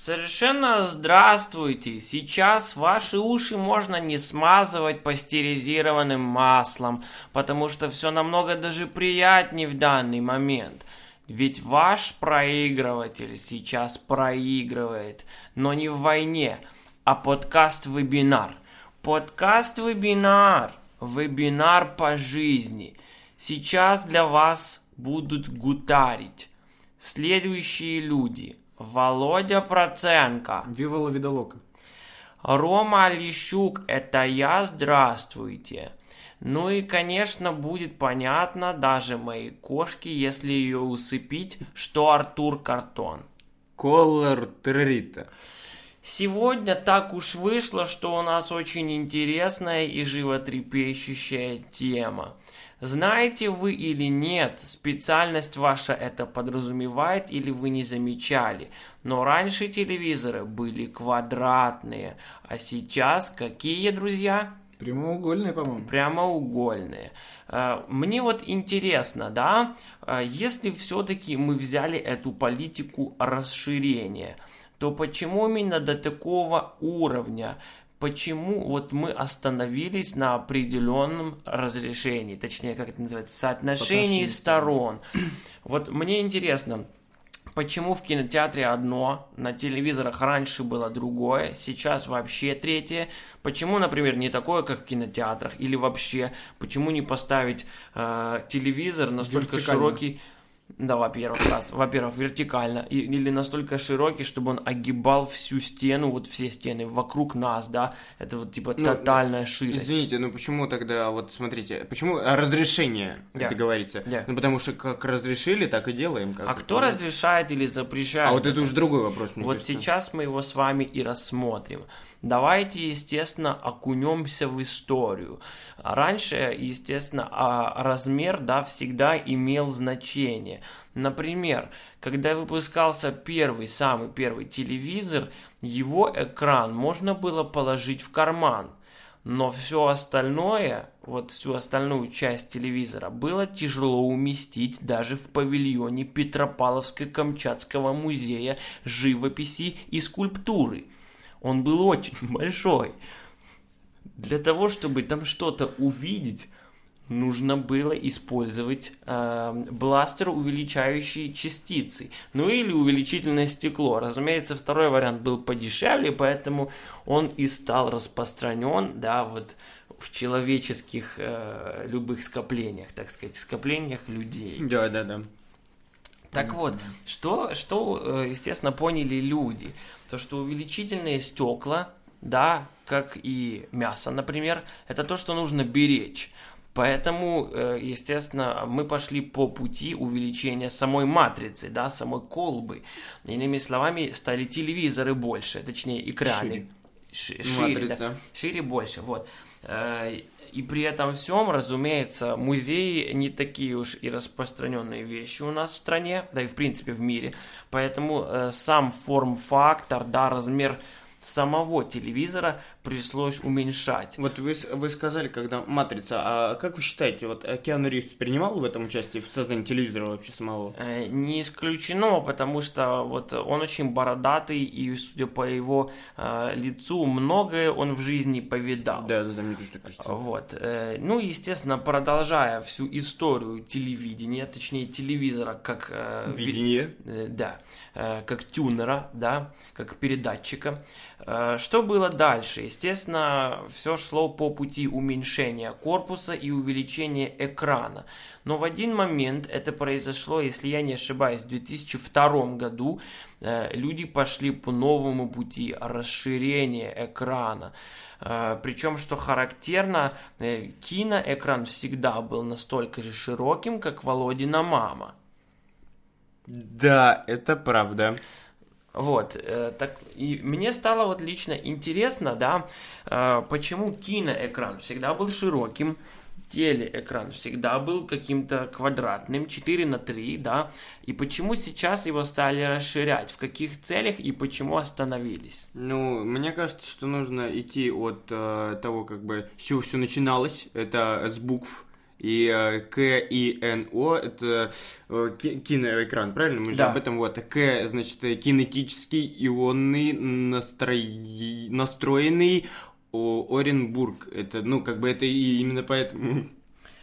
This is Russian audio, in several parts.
Совершенно здравствуйте! Сейчас ваши уши можно не смазывать пастеризированным маслом, потому что все намного даже приятнее в данный момент. Ведь ваш проигрыватель сейчас проигрывает, но не в войне, а подкаст-вебинар. Подкаст-вебинар. Вебинар по жизни. Сейчас для вас будут гутарить следующие люди – Володя Проценко. Вивала Видолока. Рома Лещук, это я, здравствуйте. Ну и, конечно, будет понятно даже моей кошке, если ее усыпить, что Артур Картон. Колор Террорита. Сегодня так уж вышло, что у нас очень интересная и животрепещущая тема. Знаете вы или нет, специальность ваша это подразумевает или вы не замечали, но раньше телевизоры были квадратные, а сейчас какие, друзья? Прямоугольные, по-моему. Прямоугольные. Э, мне вот интересно, да, э, если все-таки мы взяли эту политику расширения, то почему именно до такого уровня? почему вот мы остановились на определенном разрешении, точнее, как это называется, соотношении сторон. Вот мне интересно, почему в кинотеатре одно, на телевизорах раньше было другое, сейчас вообще третье. Почему, например, не такое, как в кинотеатрах, или вообще, почему не поставить э, телевизор настолько широкий да, во-первых, раз. Во-первых, вертикально. И, или настолько широкий, чтобы он огибал всю стену, вот все стены вокруг нас, да. Это вот типа ну, тотальная ширость. Извините, ну почему тогда, вот смотрите, почему разрешение, yeah. это говорится? Yeah. Ну потому что как разрешили, так и делаем. Как а кто разрешает или запрещает? А вот это уже другой вопрос, Вот кажется. сейчас мы его с вами и рассмотрим. Давайте, естественно, окунемся в историю. Раньше, естественно, а, размер да, всегда имел значение. Например, когда выпускался первый, самый первый телевизор, его экран можно было положить в карман. Но все остальное, вот всю остальную часть телевизора было тяжело уместить даже в павильоне Петропавловско-Камчатского музея живописи и скульптуры – он был очень большой. Для того, чтобы там что-то увидеть, нужно было использовать э, бластер, увеличающий частицы. Ну или увеличительное стекло. Разумеется, второй вариант был подешевле, поэтому он и стал распространен, да, вот в человеческих э, любых скоплениях, так сказать, скоплениях людей. Да, да, да. Так вот, что, что, э, естественно, поняли люди? То, что увеличительные стекла, да, как и мясо, например, это то, что нужно беречь. Поэтому, э, естественно, мы пошли по пути увеличения самой матрицы, да, самой колбы. Иными словами, стали телевизоры больше, точнее, экраны. Шире, шире, да, шире больше, вот. Э, и при этом всем, разумеется, музеи не такие уж и распространенные вещи у нас в стране, да и в принципе в мире. Поэтому э, сам форм-фактор, да, размер самого телевизора пришлось уменьшать. Вот вы, вы сказали, когда «Матрица», а как вы считаете, вот Киану Ривз принимал в этом участие, в создании телевизора вообще самого? Э, не исключено, потому что вот он очень бородатый, и, судя по его э, лицу, многое он в жизни повидал. Да, да, да, мне тоже так кажется. Вот. Э, ну, естественно, продолжая всю историю телевидения, точнее, телевизора как... Э, Видение? Э, да, э, как тюнера, да, как передатчика, Э, что было дальше? Естественно, все шло по пути уменьшения корпуса и увеличения экрана. Но в один момент это произошло, если я не ошибаюсь, в 2002 году э, люди пошли по новому пути расширения экрана. Э, Причем, что характерно, киноэкран всегда был настолько же широким, как Володина мама. Да, это правда. Вот, э, так, и мне стало вот лично интересно, да, э, почему киноэкран всегда был широким, телеэкран всегда был каким-то квадратным, 4 на 3, да, и почему сейчас его стали расширять, в каких целях и почему остановились? Ну, мне кажется, что нужно идти от э, того, как бы, чего все начиналось, это с букв, И э, К и Н О это э, киноэкран, правильно? Мы же да. об этом вот. К значит кинетический ионный настрой... настроенный Оренбург. Это, ну, как бы это и именно поэтому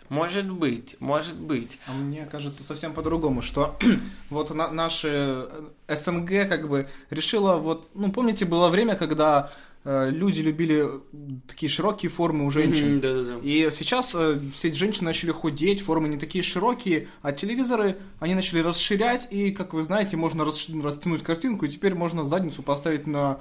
может быть, может быть. А мне кажется совсем по-другому, что вот на, наши э, СНГ как бы решила вот, ну помните, было время, когда э, люди любили такие широкие формы у женщин. Mm-hmm. И сейчас э, все эти женщины начали худеть, формы не такие широкие, а телевизоры они начали расширять, и, как вы знаете, можно рас, растянуть картинку, и теперь можно задницу поставить на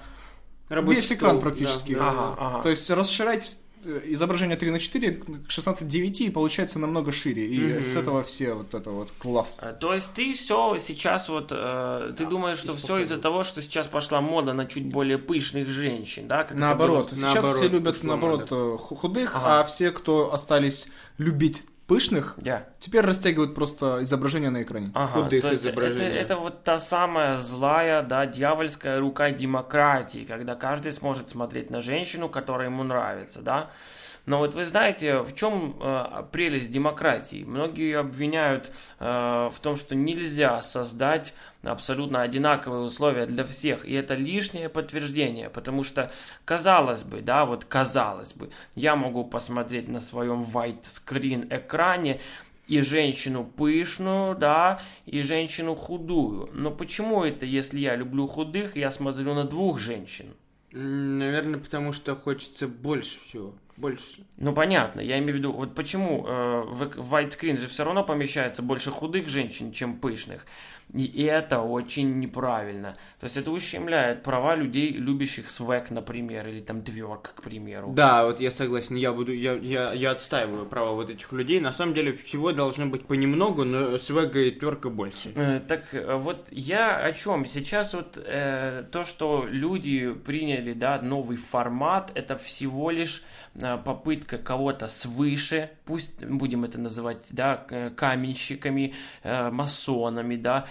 Рабочий весь экран практически. Да, да, ага, ага. То есть расширять Э, изображение 3 на 4 к 16 и получается намного шире. И mm-hmm. с этого все вот это вот класс. А, то есть ты все сейчас вот, э, ты да, думаешь, что все из-за того, что сейчас пошла мода на чуть более пышных женщин, да? Как наоборот, сейчас наоборот, все любят наоборот мода. Э, худых, ага. а все, кто остались любить пышных, yeah. теперь растягивают просто изображение на экране. Ага, Худых то есть это, это вот та самая злая, да, дьявольская рука демократии, когда каждый сможет смотреть на женщину, которая ему нравится, да. Но вот вы знаете, в чем э, прелесть демократии? Многие обвиняют э, в том, что нельзя создать абсолютно одинаковые условия для всех. И это лишнее подтверждение, потому что, казалось бы, да, вот казалось бы, я могу посмотреть на своем white-screen экране и женщину пышную, да, и женщину худую. Но почему это, если я люблю худых, я смотрю на двух женщин? Наверное, потому что хочется больше всего больше. Ну понятно, я имею в виду, вот почему э, в, в widescreen же все равно помещается больше худых женщин, чем пышных. И это очень неправильно. То есть это ущемляет права людей, любящих свек, например, или там тверк, к примеру. Да, вот я согласен, я буду, я, я, я отстаиваю права вот этих людей. На самом деле всего должно быть понемногу, но свега и тверка больше. Э, так э, вот я о чем? Сейчас вот э, то, что люди приняли, да, новый формат, это всего лишь э, попытка кого-то свыше, пусть будем это называть, да, каменщиками, э, масонами, да,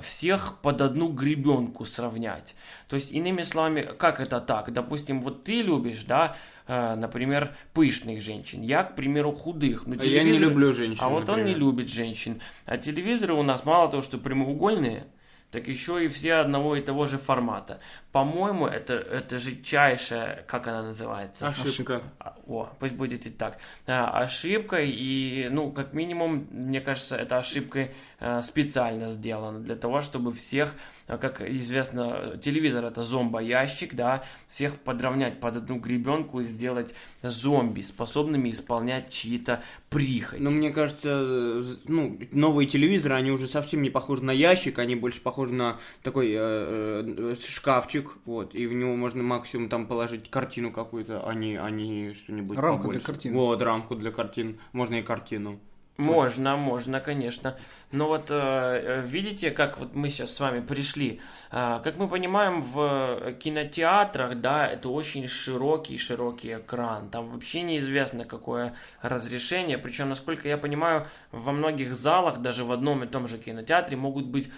всех под одну гребенку сравнять. То есть, иными словами, как это так? Допустим, вот ты любишь, да, э, например, пышных женщин. Я, к примеру, худых. Но телевизор... Я не люблю женщин. А вот например. он не любит женщин. А телевизоры у нас мало того, что прямоугольные, так еще и все одного и того же формата. По-моему, это, это жидчайшая, как она называется? Ошибка. О, пусть будет и так. Ошибка, и, ну, как минимум, мне кажется, это ошибкой а, специально сделана для того, чтобы всех, а, как известно, телевизор это зомбоящик, да, всех подровнять под одну гребенку и сделать зомби, способными исполнять чьи-то прихоть. Ну, мне кажется, ну, новые телевизоры, они уже совсем не похожи на ящик, они больше похожи на такой э, э, шкафчик, ящик, вот, и в него можно максимум там положить картину какую-то, а не, а не что-нибудь Рамку побольше. для картины. Вот, рамку для картин. Можно и картину. Можно, можно, конечно. Но вот э, э, видите, как вот мы сейчас с вами пришли. Э, как мы понимаем, в кинотеатрах, да, это очень широкий, широкий экран. Там вообще неизвестно, какое разрешение. Причем, насколько я понимаю, во многих залах, даже в одном и том же кинотеатре, могут быть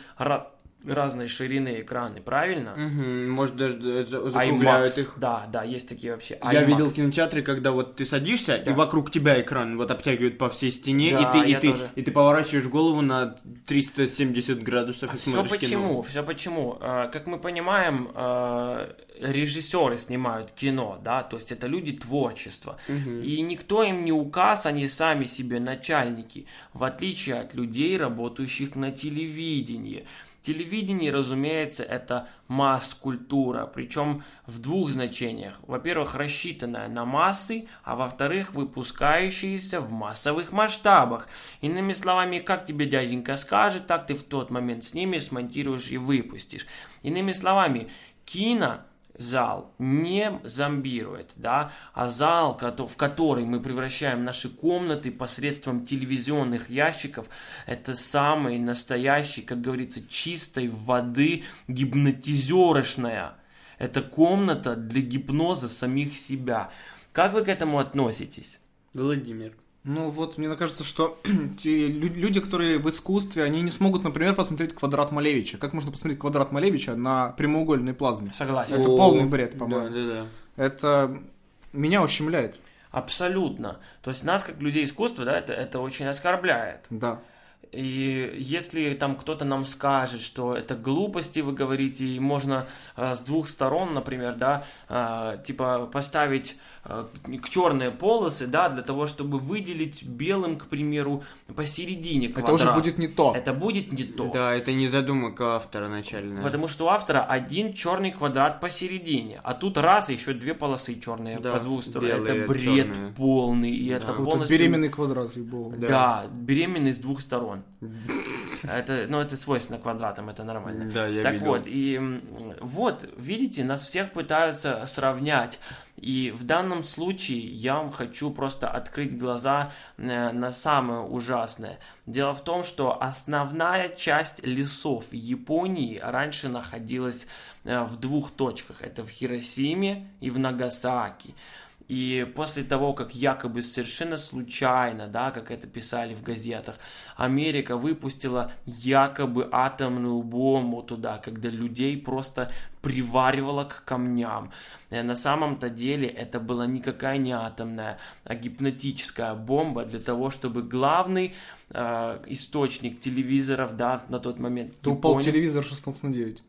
разной ширины экраны, правильно? Угу, может даже закругляют их. Да, да, есть такие вообще. IMAX. Я видел кинотеатры, когда вот ты садишься да. и вокруг тебя экран вот обтягивают по всей стене, да, и ты и ты тоже. и ты поворачиваешь голову на 370 градусов а и все почему? Кино. Все почему? А, как мы понимаем, а, режиссеры снимают кино, да, то есть это люди творчества, угу. и никто им не указ, они сами себе начальники, в отличие от людей, работающих на телевидении. Телевидение, разумеется, это масс-культура, причем в двух значениях. Во-первых, рассчитанная на массы, а во-вторых, выпускающаяся в массовых масштабах. Иными словами, как тебе дяденька скажет, так ты в тот момент снимешь, смонтируешь и выпустишь. Иными словами, кино зал не зомбирует, да, а зал, в который мы превращаем наши комнаты посредством телевизионных ящиков, это самый настоящий, как говорится, чистой воды гипнотизерочная. Это комната для гипноза самих себя. Как вы к этому относитесь? Владимир. Ну вот, мне кажется, что те люди, которые в искусстве, они не смогут, например, посмотреть квадрат Малевича. Как можно посмотреть квадрат Малевича на прямоугольной плазме? Согласен. Это О, полный бред, по-моему. Да, да, да. Это меня ущемляет. Абсолютно. То есть нас, как людей искусства, да, это, это очень оскорбляет. Да. И если там кто-то нам скажет, что это глупости вы говорите, и можно э, с двух сторон, например, да, э, типа поставить э, черные полосы, да, для того, чтобы выделить белым, к примеру, посередине квадрат. Это уже будет не то. Это будет не то. Да, это не задумка автора начальная. Потому что у автора один черный квадрат посередине, а тут раз еще две полосы черные Да, по двух сторонам. белые, Это бред черные. полный, и это Какой-то полностью беременный квадрат, да. Да. беременный с двух сторон. Это, ну, это свойственно квадратам, это нормально. Да, я так видел. вот, и вот, видите, нас всех пытаются сравнять. И в данном случае я вам хочу просто открыть глаза э, на самое ужасное. Дело в том, что основная часть лесов Японии раньше находилась э, в двух точках. Это в Хиросиме и в Нагасаки. И после того, как якобы совершенно случайно, да, как это писали в газетах, Америка выпустила якобы атомную бомбу туда, когда людей просто приваривала к камням. Э, На самом-то деле это была никакая не атомная, а гипнотическая бомба для того, чтобы главный э, источник телевизоров, да, на тот момент... То упал телевизор 16 на 9.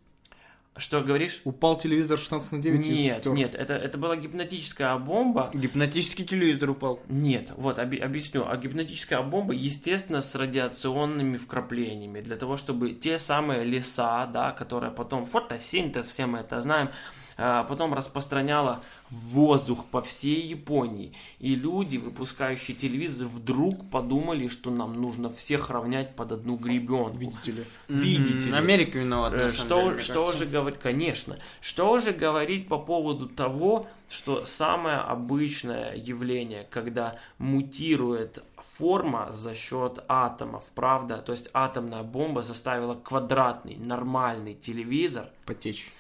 Что говоришь? Упал телевизор 16 на 9 и Нет, стёр. нет, это, это была гипнотическая бомба, Гипнотический телевизор упал. Нет, вот оби- объясню. А гипнотическая бомба, естественно, с радиационными вкраплениями, для того, чтобы те самые леса, да, которые потом фотосинтез, все мы это знаем, потом распространяла воздух по всей Японии. И люди, выпускающие телевизор, вдруг подумали, что нам нужно всех равнять под одну гребенку. Видите ли. Видите ли? Америка виновата. Э, Что, деле, что же говорить, конечно, что же говорить по поводу того, что самое обычное явление, когда мутирует форма за счет атомов, правда, то есть атомная бомба заставила квадратный нормальный телевизор Потечь.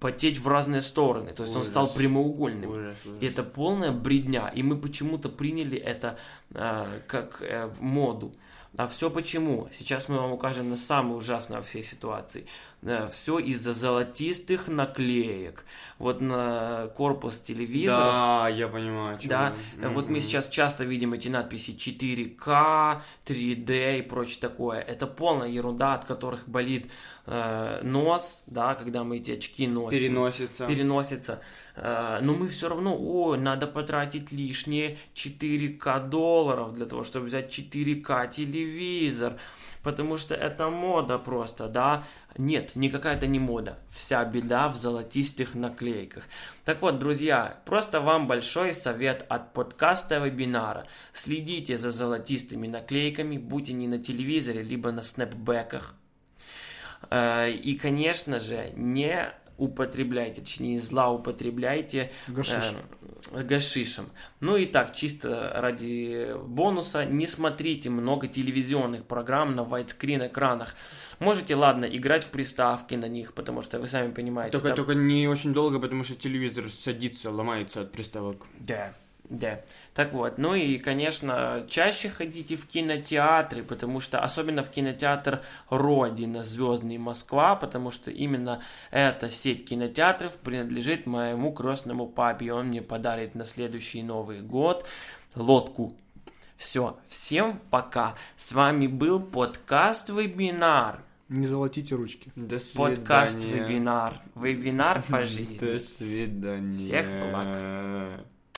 Потеть в разные стороны, то есть он Ужас. стал прямоугольным. Ужас, ужас. Это полная бредня, и мы почему-то приняли это э, как э, в моду. А все почему? Сейчас мы вам укажем на самое ужасное во всей ситуации. все из-за золотистых наклеек. Вот на корпус телевизора. Да, я понимаю. Да, вы. вот мы сейчас часто видим эти надписи 4К, 3D и прочее такое. Это полная ерунда, от которых болит э, нос, да, когда мы эти очки носим переносится. переносится. Э, Но мы все равно, ой, надо потратить лишние 4К долларов для того, чтобы взять 4К телевизор. Потому что это мода просто, да? Нет, никакая это не мода. Вся беда в золотистых наклейках. Так вот, друзья, просто вам большой совет от подкаста вебинара. Следите за золотистыми наклейками, будь они на телевизоре, либо на снэпбэках. Э, И, конечно же, не употребляйте, точнее, злоупотребляйте Гашиш. э, гашишем. Ну и так, чисто ради бонуса, не смотрите много телевизионных программ на widescreen экранах. Можете, ладно, играть в приставки на них, потому что вы сами понимаете. Только, там- только не очень долго, потому что телевизор садится, ломается от приставок. Да, да. Так вот, ну и, конечно, чаще ходите в кинотеатры, потому что, особенно в кинотеатр Родина, Звездный Москва, потому что именно эта сеть кинотеатров принадлежит моему крестному папе, и он мне подарит на следующий Новый год лодку. Все, всем пока. С вами был подкаст-вебинар. Не золотите ручки. До свидания. Подкаст-вебинар. Вебинар по жизни. До свидания. Всех благ.